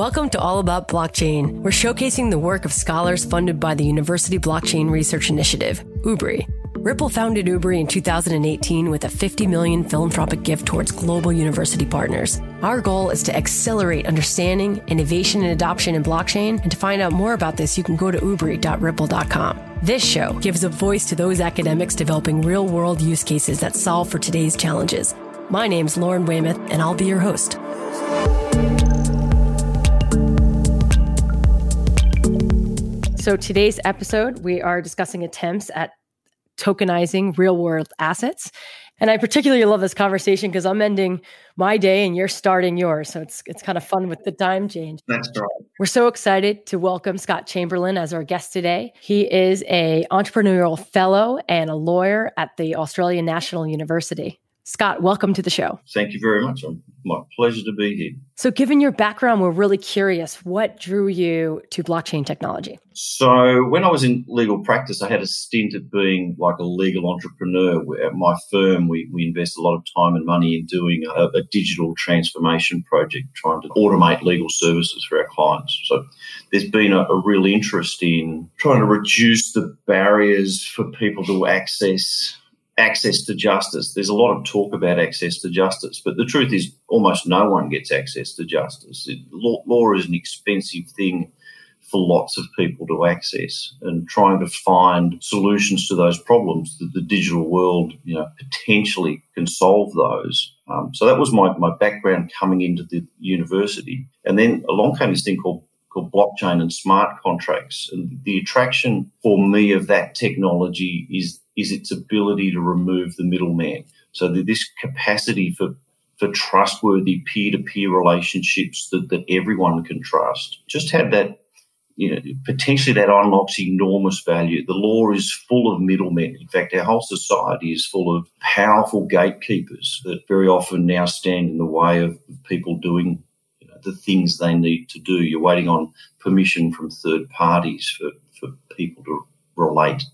Welcome to All About Blockchain. We're showcasing the work of scholars funded by the University Blockchain Research Initiative, UBRI. Ripple founded UBRI in 2018 with a 50 million philanthropic gift towards global university partners. Our goal is to accelerate understanding, innovation, and adoption in blockchain. And to find out more about this, you can go to ubri.ripple.com. This show gives a voice to those academics developing real world use cases that solve for today's challenges. My name's Lauren Weymouth, and I'll be your host. So, today's episode, we are discussing attempts at tokenizing real world assets. And I particularly love this conversation because I'm ending my day and you're starting yours. So it's it's kind of fun with the time change. That's right. We're so excited to welcome Scott Chamberlain as our guest today. He is a entrepreneurial fellow and a lawyer at the Australian National University. Scott, welcome to the show. Thank you very much. My pleasure to be here. So, given your background, we're really curious what drew you to blockchain technology? So, when I was in legal practice, I had a stint at being like a legal entrepreneur. At my firm, we, we invest a lot of time and money in doing a, a digital transformation project, trying to automate legal services for our clients. So, there's been a, a real interest in trying to reduce the barriers for people to access access to justice. There's a lot of talk about access to justice, but the truth is almost no one gets access to justice. It, law, law, is an expensive thing for lots of people to access and trying to find solutions to those problems that the digital world, you know, potentially can solve those. Um, so that was my, my background coming into the university. And then along came this thing called called blockchain and smart contracts. And the attraction for me of that technology is is its ability to remove the middleman. So this capacity for for trustworthy peer-to-peer relationships that, that everyone can trust. Just have that, you know, potentially that unlocks enormous value. The law is full of middlemen. In fact, our whole society is full of powerful gatekeepers that very often now stand in the way of people doing you know, the things they need to do. You're waiting on permission from third parties for, for people to relate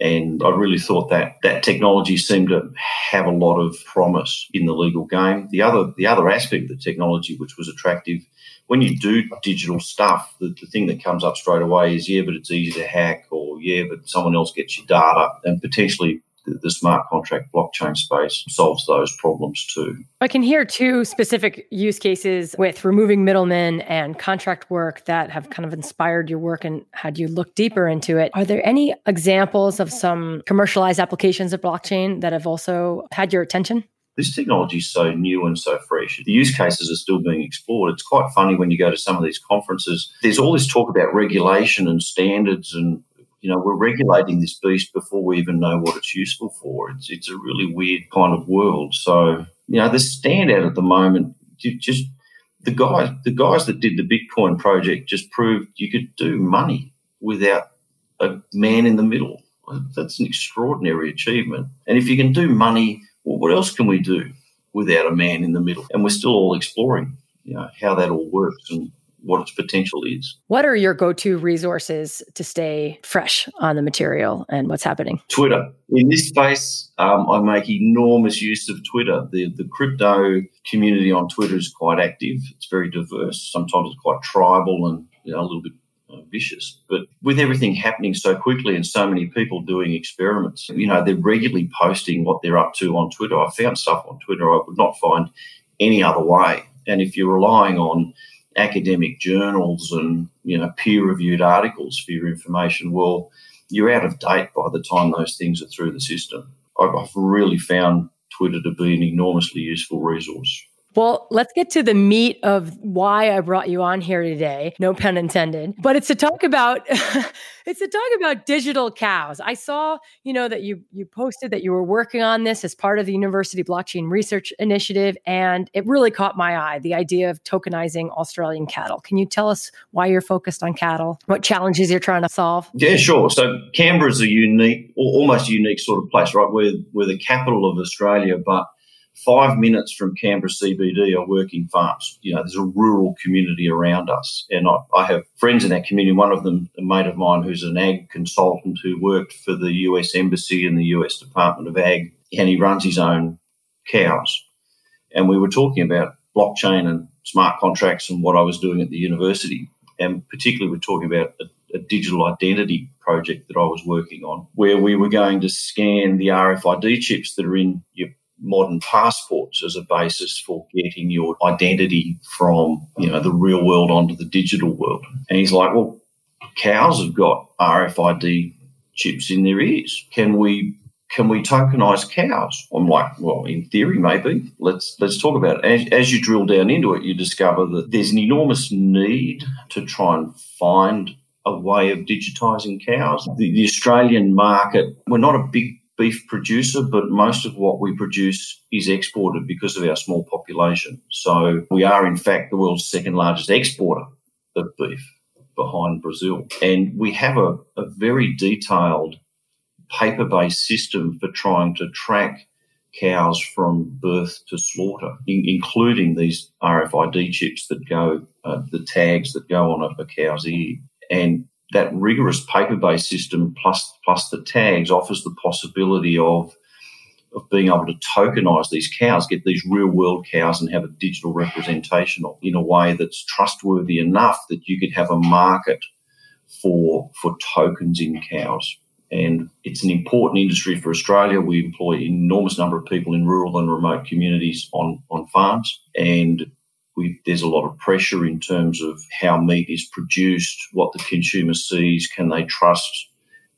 and I really thought that that technology seemed to have a lot of promise in the legal game. The other the other aspect of the technology which was attractive, when you do digital stuff, the, the thing that comes up straight away is yeah, but it's easy to hack, or yeah, but someone else gets your data, and potentially the smart contract blockchain space solves those problems too. I can hear two specific use cases with removing middlemen and contract work that have kind of inspired your work and had you look deeper into it. Are there any examples of some commercialized applications of blockchain that have also had your attention? this technology is so new and so fresh. The use cases are still being explored. It's quite funny when you go to some of these conferences. There's all this talk about regulation and standards and you know, we're regulating this beast before we even know what it's useful for. It's, it's a really weird kind of world. So, you know, the standout at the moment, just the guys, the guys that did the Bitcoin project just proved you could do money without a man in the middle. That's an extraordinary achievement. And if you can do money, well, what else can we do without a man in the middle? And we're still all exploring, you know, how that all works and what its potential is. What are your go to resources to stay fresh on the material and what's happening? Twitter. In this space, um, I make enormous use of Twitter. The, the crypto community on Twitter is quite active, it's very diverse. Sometimes it's quite tribal and you know, a little bit uh, vicious. But with everything happening so quickly and so many people doing experiments, you know, they're regularly posting what they're up to on Twitter. I found stuff on Twitter I would not find any other way. And if you're relying on academic journals and you know peer-reviewed articles for your information, well, you're out of date by the time those things are through the system. I've really found Twitter to be an enormously useful resource. Well, let's get to the meat of why I brought you on here today. No pun intended. But it's to talk about it's to talk about digital cows. I saw, you know, that you you posted that you were working on this as part of the University Blockchain Research Initiative and it really caught my eye, the idea of tokenizing Australian cattle. Can you tell us why you're focused on cattle? What challenges you're trying to solve? Yeah, sure. So Canberra is a unique almost unique sort of place, right? We're we're the capital of Australia, but five minutes from Canberra CBD are working farms. You know, there's a rural community around us. And I, I, have friends in that community. One of them, a mate of mine who's an ag consultant who worked for the US Embassy and the US Department of Ag, and he runs his own cows. And we were talking about blockchain and smart contracts and what I was doing at the university. And particularly, we're talking about a, a digital identity project that I was working on, where we were going to scan the RFID chips that are in your modern passports as a basis for getting your identity from you know the real world onto the digital world. And he's like, well, cows have got RFID chips in their ears. Can we can we tokenize cows? I'm like, well, in theory, maybe. Let's let's talk about it. As, as, you drill down into it, you discover that there's an enormous need to try and find a way of digitizing cows. The, the Australian market, we're not a big beef producer, but most of what we produce is exported because of our small population. So we are, in fact, the world's second largest exporter of beef behind Brazil. And we have a, a very detailed paper based system for trying to track cows from birth to slaughter, in, including these RFID chips that go, uh, the tags that go on a, a cow's ear. And that rigorous paper-based system plus plus the tags offers the possibility of of being able to tokenize these cows, get these real world cows and have a digital representation in a way that's trustworthy enough that you could have a market for for tokens in cows. And it's an important industry for Australia. We employ an enormous number of people in rural and remote communities on, on farms. And we, there's a lot of pressure in terms of how meat is produced, what the consumer sees, can they trust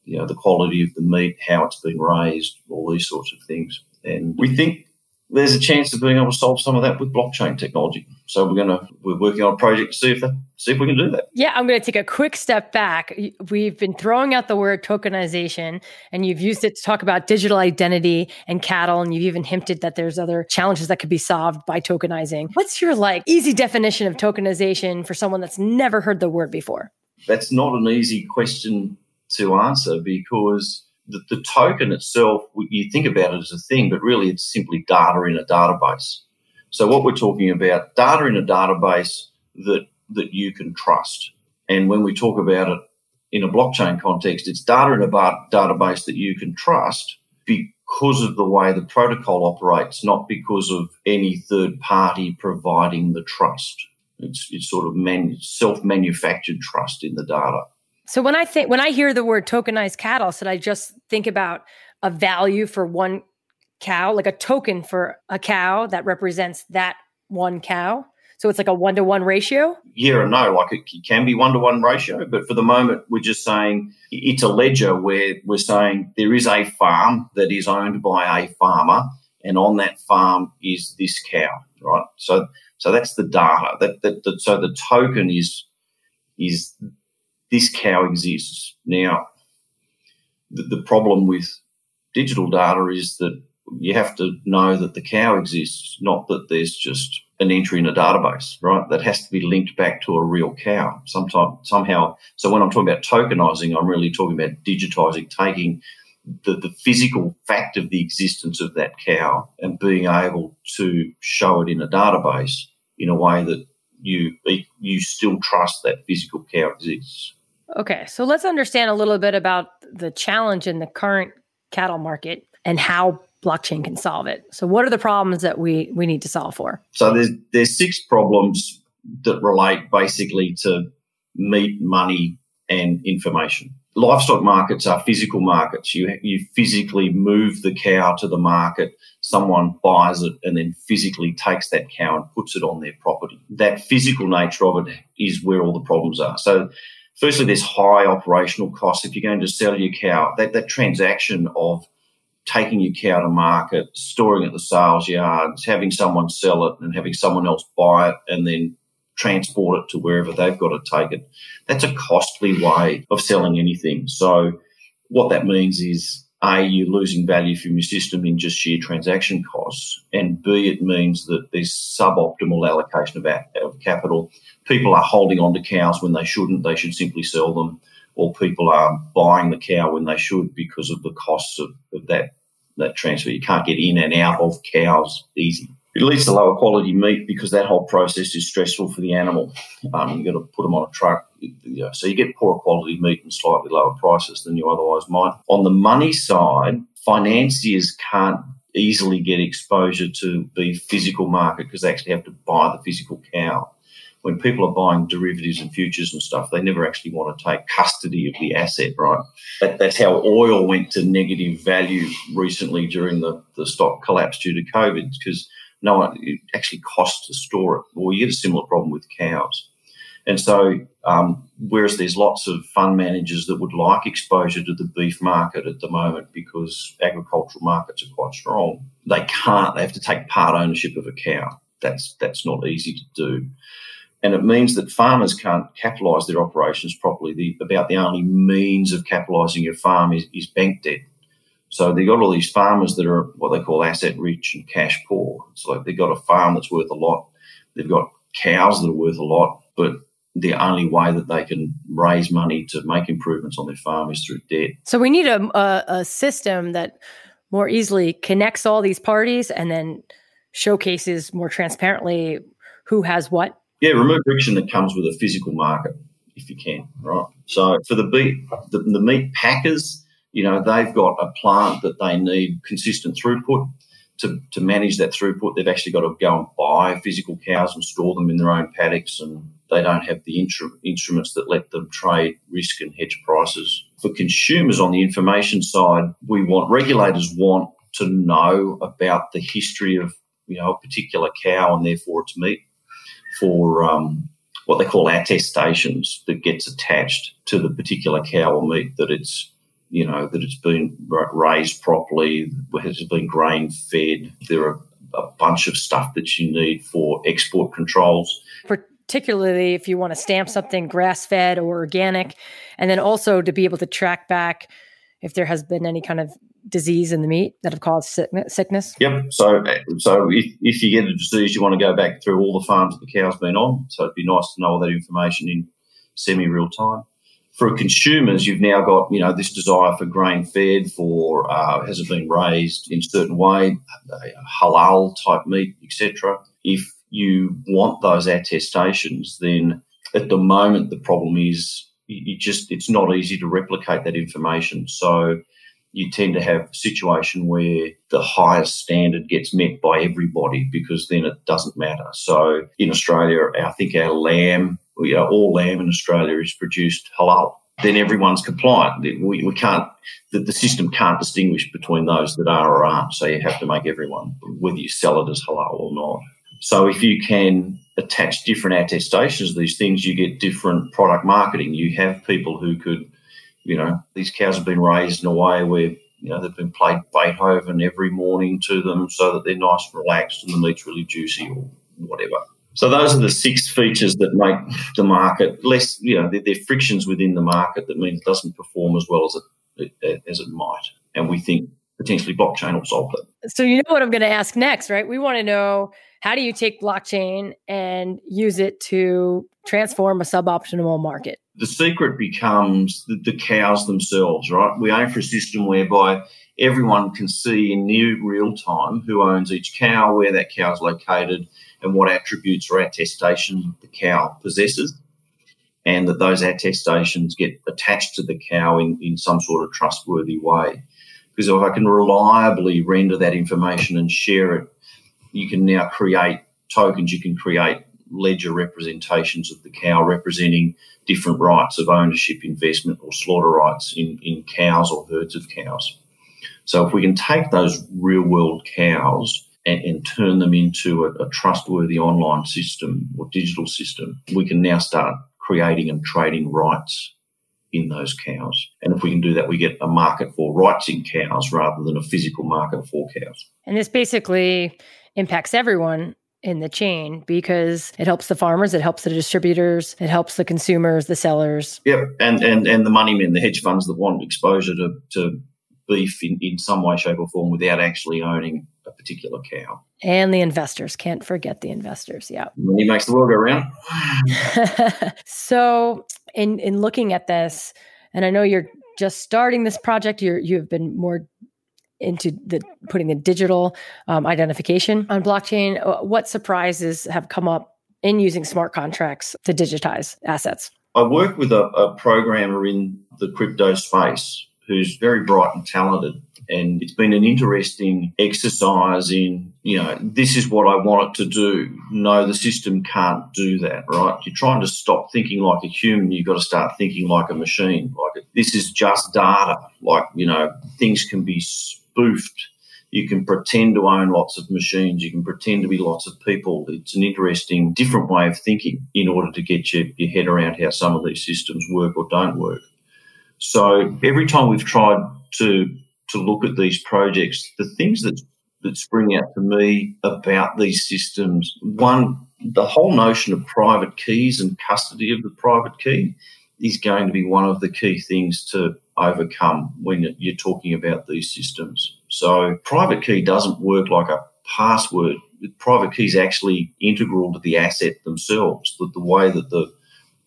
you know the quality of the meat, how it's been raised, all these sorts of things. And we think there's a chance of being able to solve some of that with blockchain technology. So we're gonna we're working on a project to see if that, see if we can do that. Yeah, I'm going to take a quick step back. We've been throwing out the word tokenization, and you've used it to talk about digital identity and cattle, and you've even hinted that there's other challenges that could be solved by tokenizing. What's your like easy definition of tokenization for someone that's never heard the word before? That's not an easy question to answer because the, the token itself, you think about it as a thing, but really it's simply data in a database. So what we're talking about, data in a database that that you can trust. And when we talk about it in a blockchain context, it's data in a bar- database that you can trust because of the way the protocol operates, not because of any third party providing the trust. It's, it's sort of man, self-manufactured trust in the data. So when I think when I hear the word tokenized cattle, should I just think about a value for one cow, like a token for a cow that represents that one cow? So it's like a one to one ratio? Yeah and no. Like it can be one to one ratio, but for the moment, we're just saying it's a ledger where we're saying there is a farm that is owned by a farmer, and on that farm is this cow, right? So so that's the data. That, that, that so the token is is this cow exists. Now, the, the problem with digital data is that you have to know that the cow exists, not that there's just an entry in a database, right? That has to be linked back to a real cow sometime, somehow. So when I'm talking about tokenizing, I'm really talking about digitizing, taking the, the physical fact of the existence of that cow and being able to show it in a database in a way that you you still trust that physical cow exists. Okay, so let's understand a little bit about the challenge in the current cattle market and how blockchain can solve it. So what are the problems that we we need to solve for? So there's there's six problems that relate basically to meat, money, and information. Livestock markets are physical markets. You you physically move the cow to the market. Someone buys it and then physically takes that cow and puts it on their property. That physical nature of it is where all the problems are. So firstly, there's high operational costs. If you're going to sell your cow, that, that transaction of taking your cow to market, storing it at the sales yards, having someone sell it and having someone else buy it and then transport it to wherever they've got to take it. That's a costly way of selling anything. So what that means is a, you're losing value from your system in just sheer transaction costs. And B, it means that there's suboptimal allocation of, of capital. People are holding on to cows when they shouldn't. They should simply sell them. Or people are buying the cow when they should because of the costs of, of that, that transfer. You can't get in and out of cows easy. It leads to lower quality meat because that whole process is stressful for the animal. Um, you've got to put them on a truck. So you get poorer quality meat and slightly lower prices than you otherwise might. On the money side, financiers can't easily get exposure to the physical market because they actually have to buy the physical cow. When people are buying derivatives and futures and stuff, they never actually want to take custody of the asset, right? That, that's how oil went to negative value recently during the, the stock collapse due to COVID because no one, it actually costs to store it. Well, you get a similar problem with cows. And so, um, whereas there's lots of fund managers that would like exposure to the beef market at the moment because agricultural markets are quite strong, they can't. They have to take part ownership of a cow. That's that's not easy to do, and it means that farmers can't capitalise their operations properly. The, about the only means of capitalising your farm is, is bank debt. So they've got all these farmers that are what they call asset rich and cash poor. It's like they've got a farm that's worth a lot. They've got cows that are worth a lot, but the only way that they can raise money to make improvements on their farm is through debt. So we need a, a, a system that more easily connects all these parties and then showcases more transparently who has what. Yeah, remove friction that comes with a physical market if you can, right? So for the beef, the, the meat packers, you know, they've got a plant that they need consistent throughput. To, to manage that throughput, they've actually got to go and buy physical cows and store them in their own paddocks and they don't have the intru- instruments that let them trade risk and hedge prices. For consumers on the information side, we want regulators want to know about the history of you know a particular cow and therefore its meat for um, what they call attestations that gets attached to the particular cow or meat that it's you know that it's been raised properly, has been grain fed. There are a bunch of stuff that you need for export controls. Particularly if you want to stamp something grass fed or organic, and then also to be able to track back if there has been any kind of disease in the meat that have caused sickness. Yep. So, so if, if you get a disease, you want to go back through all the farms that the cow's been on. So it'd be nice to know all that information in semi real time. For consumers, you've now got you know this desire for grain fed, for uh, has it been raised in a certain way, halal type meat, etc. If you want those attestations, then at the moment the problem is you just it's not easy to replicate that information. So you tend to have a situation where the highest standard gets met by everybody because then it doesn't matter. So in Australia, I think our lamb, we are, all lamb in Australia is produced halal. Then everyone's compliant. We, we can't, the, the system can't distinguish between those that are or aren't. So you have to make everyone, whether you sell it as halal or not. So if you can attach different attestations to these things, you get different product marketing. You have people who could, you know, these cows have been raised in a way where, you know, they've been played Beethoven every morning to them so that they're nice and relaxed and the meat's really juicy or whatever. So those are the six features that make the market less, you know, they're, they're frictions within the market that means it doesn't perform as well as it, as it might. And we think potentially blockchain will solve that. So you know what I'm going to ask next, right? We want to know how do you take blockchain and use it to transform a suboptimal market? The secret becomes the, the cows themselves, right? We aim for a system whereby everyone can see in near real time who owns each cow, where that cow is located, and what attributes or attestations the cow possesses, and that those attestations get attached to the cow in, in some sort of trustworthy way. Because if I can reliably render that information and share it you can now create tokens, you can create ledger representations of the cow representing different rights of ownership, investment, or slaughter rights in, in cows or herds of cows. So if we can take those real world cows and, and turn them into a, a, trustworthy online system or digital system, we can now start creating and trading rights in those cows. And if we can do that, we get a market for rights in cows rather than a physical market for cows. And this basically impacts everyone in the chain because it helps the farmers, it helps the distributors, it helps the consumers, the sellers. Yep, and and and the money men, the hedge funds that want exposure to, to beef in, in some way, shape, or form without actually owning a particular cow. And the investors. Can't forget the investors. Yeah. Money makes the world go round. so in in looking at this, and I know you're just starting this project, you're you've been more into the putting the digital um, identification on blockchain. Uh, what surprises have come up in using smart contracts to digitize assets? I work with a, a programmer in the crypto space who's very bright and talented, And it's been an interesting exercise in, you know, this is what I want it to do. No, the system can't do that, right? You're trying to stop thinking like a human. You've got to start thinking like a machine. Like this is just data. Like, you know, things can be spoofed you can pretend to own lots of machines. You can pretend to be lots of people. It's an interesting, different way of thinking in order to get your, your head around how some of these systems work or don't work. So every time we've tried to to look at these projects, the things that that spring out to me about these systems, one, the whole notion of private keys and custody of the private key is going to be one of the key things to overcome when you're talking about these systems. So private key doesn't work like a password. Private key is actually integral to the asset themselves. The, the way that the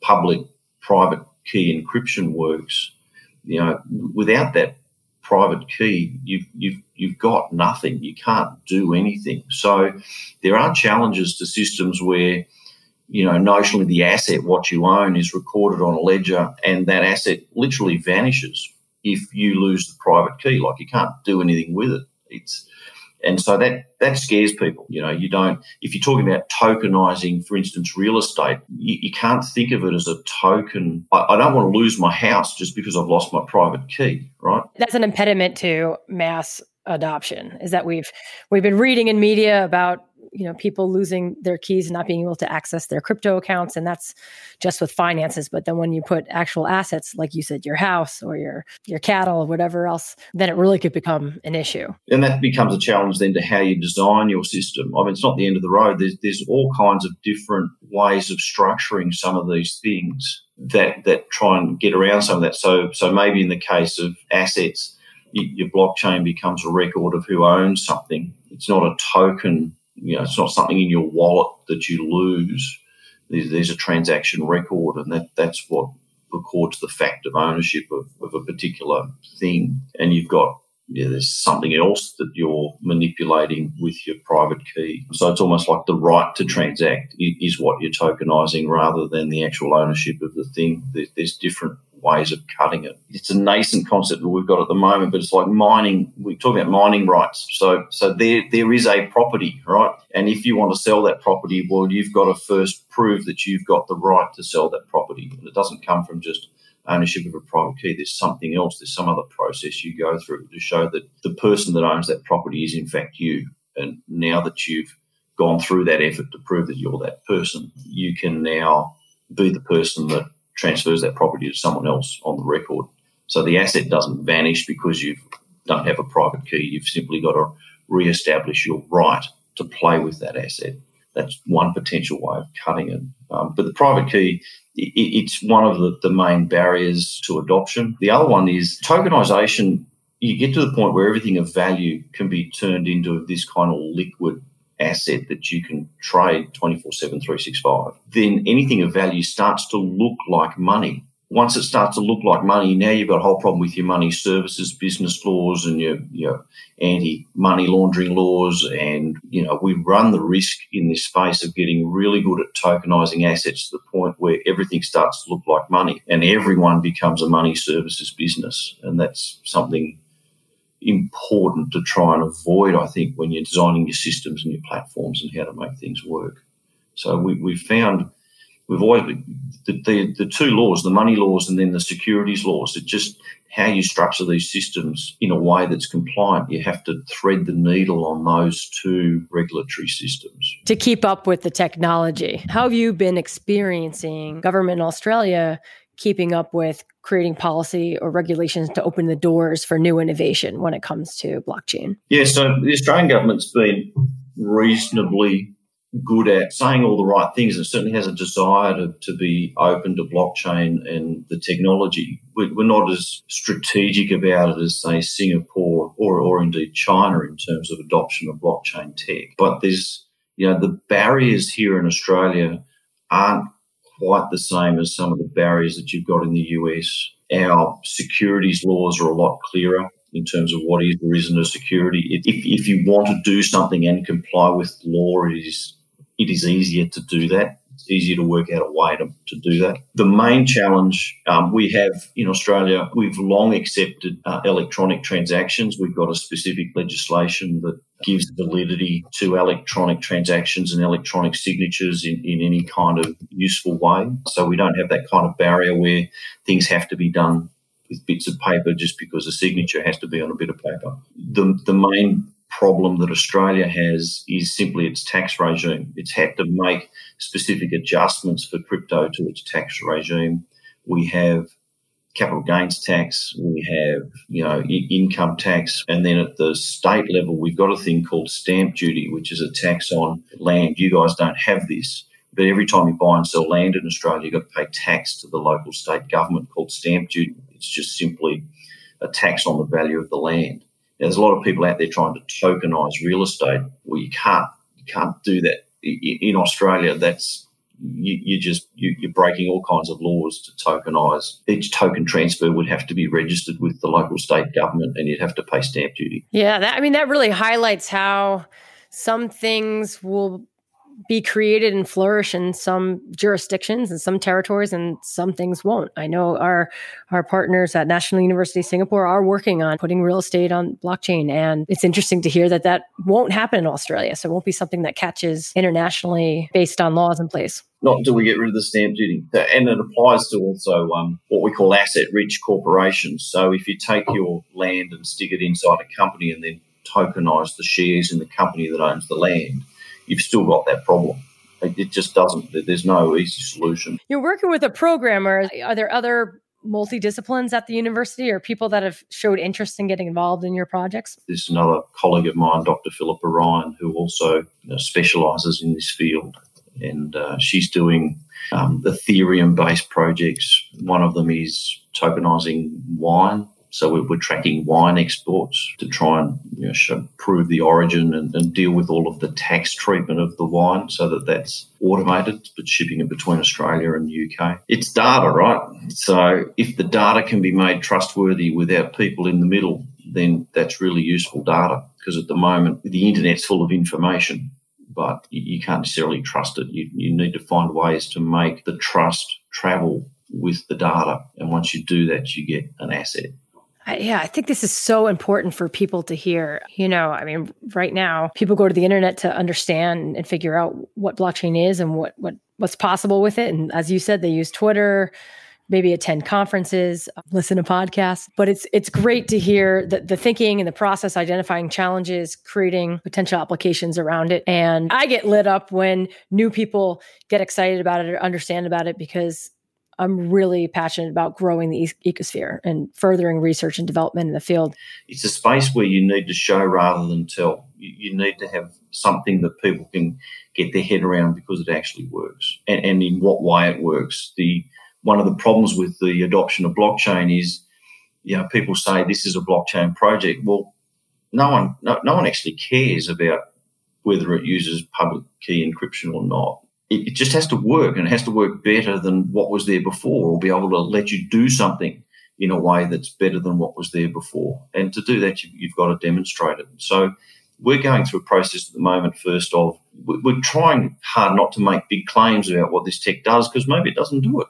public private key encryption works, you know, without that private key, you've, you've, you've got nothing. You can't do anything. So there are challenges to systems where you know, notionally the asset, what you own, is recorded on a ledger, and that asset literally vanishes if you lose the private key. Like you can't do anything with it. It's and so that that scares people. You know, you don't. If you're talking about tokenizing, for instance, real estate, you, you can't think of it as a token. I, I, don't want to lose my house just because I've lost my private key. Right. That's an impediment to mass adoption. Is that we've we've been reading in media about you know people losing their keys and not being able to access their crypto accounts and that's just with finances. But then when you put actual assets like you said your house or your your cattle or whatever else then it really could become an issue. And that becomes a challenge then to how you design your system. I mean it's not the end of the road. There's there's all kinds of different ways of structuring some of these things that that try and get around some of that. So so maybe in the case of assets your blockchain becomes a record of who owns something. It's not a token you know, it's not something in your wallet that you lose. There's, there's a transaction record, and that, that's what records the fact of ownership of, of a particular thing. And you've got yeah, there's something else that you're manipulating with your private key. So it's almost like the right to transact is what you're tokenizing rather than the actual ownership of the thing. There's different ways of cutting it. It's a nascent concept that we've got at the moment, but it's like mining. We talk about mining rights. So, so there, there is a property, right? And if you want to sell that property, well, you've got to first prove that you've got the right to sell that property. And it doesn't come from just ownership of a private key. There's something else. There's some other process you go through to show that the person that owns that property is in fact you. And now that you've gone through that effort to prove that you're that person, you can now be the person that transfers that property to someone else on the record. So the asset doesn't vanish because you don't have a private key. You've simply got to re-establish your right to play with that asset. That's one potential way of cutting it. Um, but the private key, it, it's one of the, the main barriers to adoption. The other one is tokenization. You get to the point where everything of value can be turned into this kind of liquid asset that you can trade 24 7, 365, then anything of value starts to look like money. Once it starts to look like money, now you've got a whole problem with your money services business laws and your, your anti money laundering laws. And, you know, we run the risk in this space of getting really good at tokenizing assets to the point where everything starts to look like money and everyone becomes a money services business. And that's something important to try and avoid, I think, when you're designing your systems and your platforms and how to make things work. So we, we've found we've always the, the, the two laws, the money laws and then the securities laws, it just how you structure these systems in a way that's compliant. You have to thread the needle on those two regulatory systems. To keep up with the technology. How have you been experiencing government in Australia keeping up with creating policy or regulations to open the doors for new innovation when it comes to blockchain? Yeah, so the Australian government's been reasonably good at saying all the right things and certainly has a desire to, to be open to blockchain and the technology. We're, we're not as strategic about it as, say, Singapore or, or indeed China in terms of adoption of blockchain tech. But there's, you know, the barriers here in Australia aren't quite the same as some of the barriers that you've got in the US. Our securities laws are a lot clearer in terms of what is or isn't a security. If, if you want to do something and comply with law, it is it is easier to do that. it's easier to work out a way to, to do that. The main challenge um, we have in Australia, we've long accepted uh, electronic transactions. We've got a specific legislation that gives validity to electronic transactions and electronic signatures in, in any kind of useful way. So we don't have that kind of barrier where things have to be done with bits of paper just because a signature has to be on a bit of paper. The, the main problem that Australia has is simply its tax regime. It's had to make specific adjustments for crypto to its tax regime. We have capital gains tax, we have you know I- income tax, and then at the state level we've got a thing called stamp duty, which is a tax on land. You guys don't have this, but every time you buy and sell land in Australia, you've got to pay tax to the local state government called stamp duty. It's just simply a tax on the value of the land. There's a lot of people out there trying to tokenize real estate. Well, you can't you can't do that in Australia. That's you, you just you, you're breaking all kinds of laws to tokenize. Each token transfer would have to be registered with the local state government, and you'd have to pay stamp duty. Yeah, that I mean that really highlights how some things will be created and flourish in some jurisdictions and some territories and some things won't. I know our our partners at National University Singapore are working on putting real estate on blockchain and it's interesting to hear that that won't happen in Australia. So it won't be something that catches internationally based on laws in place. Not until we get rid of the stamp duty. And it applies to also um, what we call asset rich corporations. So if you take your land and stick it inside a company and then tokenize the shares in the company that owns the land, you've still got that problem. It just doesn't, there's no easy solution. You're working with a programmer. Are there other multidisciplines at the university or people that have showed interest in getting involved in your projects? There's another colleague of mine, Dr. Philippa Ryan, who also you know, specialises in this field. And uh, she's doing um, Ethereum based projects. One of them is tokenizing wine so we're, tracking wine exports to try and you know, show, prove the origin and, and, deal with all of the tax treatment of the wine so that that's automated, but shipping it between Australia and the UK. It's data, right? So if the data can be made trustworthy without people in the middle, then that's really useful data because at the moment the internet's full of information. But you can't necessarily trust it. You, you need to find ways to make the trust travel with the data. And once you do that, you get an asset. I, yeah, I think this is so important for people to hear. You know, I mean, right now, people go to the internet to understand and figure out what blockchain is and what what what's possible with it. And as you said, they use Twitter, maybe attend conferences, listen to podcasts. But it's it's great to hear the, the thinking and the process, identifying challenges, creating potential applications around it. And I get lit up when new people get excited about it or understand about it because I'm really passionate about growing the ecosphere and furthering research and development in the field. It's a space where you need to show rather than tell. You, need to have something that people can get their head around because it actually works and, and in what way it works. The one of the problems with the adoption of blockchain is, you know, people say this is a blockchain project. Well, no one, no, no one actually cares about whether it uses public key encryption or not it, just has to work and it has to work better than what was there before or be able to let you do something in a way that's better than what was there before. And to do that, you, have got to demonstrate it. So we're going through a process at the moment, first of, we're trying hard not to make big claims about what this tech does because maybe it doesn't do it.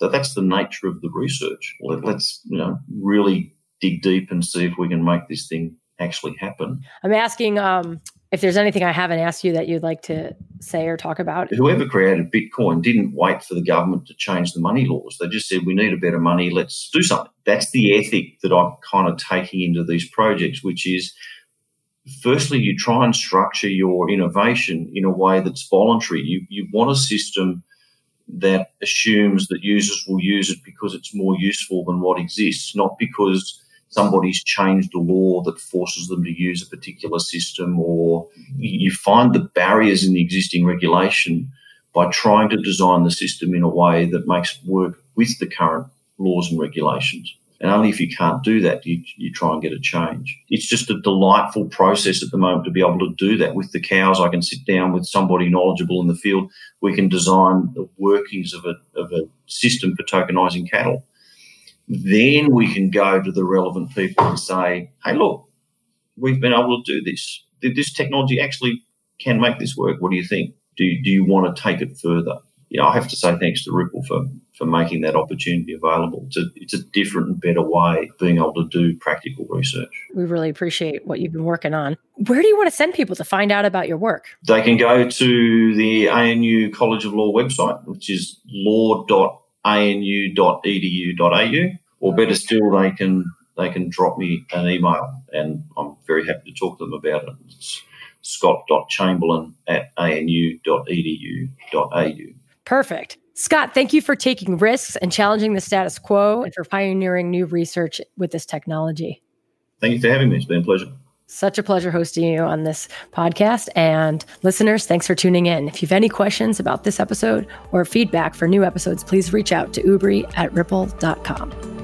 So that's the nature of the research. Let's, you know, really dig deep and see if we can make this thing actually happen. I'm asking um, if there's anything I haven't asked you that you'd like to say or talk about. Whoever created Bitcoin didn't wait for the government to change the money laws. They just said, we need a better money, let's do something. That's the ethic that I'm kind of taking into these projects, which is firstly, you try and structure your innovation in a way that's voluntary. You, you want a system that assumes that users will use it because it's more useful than what exists, not because somebody's changed a law that forces them to use a particular system, or you find the barriers in the existing regulation by trying to design the system in a way that makes it work with the current laws and regulations. And only if you can't do that, you, you try and get a change. It's just a delightful process at the moment to be able to do that with the cows. I can sit down with somebody knowledgeable in the field. We can design the workings of a, of a system for tokenizing cattle then we can go to the relevant people and say, hey, look, we've been able to do this. This technology actually can make this work. What do you think? Do you, do you want to take it further? you know, I have to say thanks to Ripple for for making that opportunity available. It's a, it's a different and better way of being able to do practical research. We really appreciate what you've been working on. Where do you want to send people to find out about your work? They can go to the ANU College of Law website, which is law.anu.edu.au, or better still, they can they can drop me an email, and I'm very happy to talk to them about it. It's scott.chamberlain at anu.edu.au. Perfect. Scott, thank you for taking risks and challenging the status quo and for pioneering new research with this technology. Thank you for having me. It's been a pleasure. Such a pleasure hosting you on this podcast. And listeners, thanks for tuning in. If you have any questions about this episode or feedback for new episodes, please reach out to ubri at ripple.com.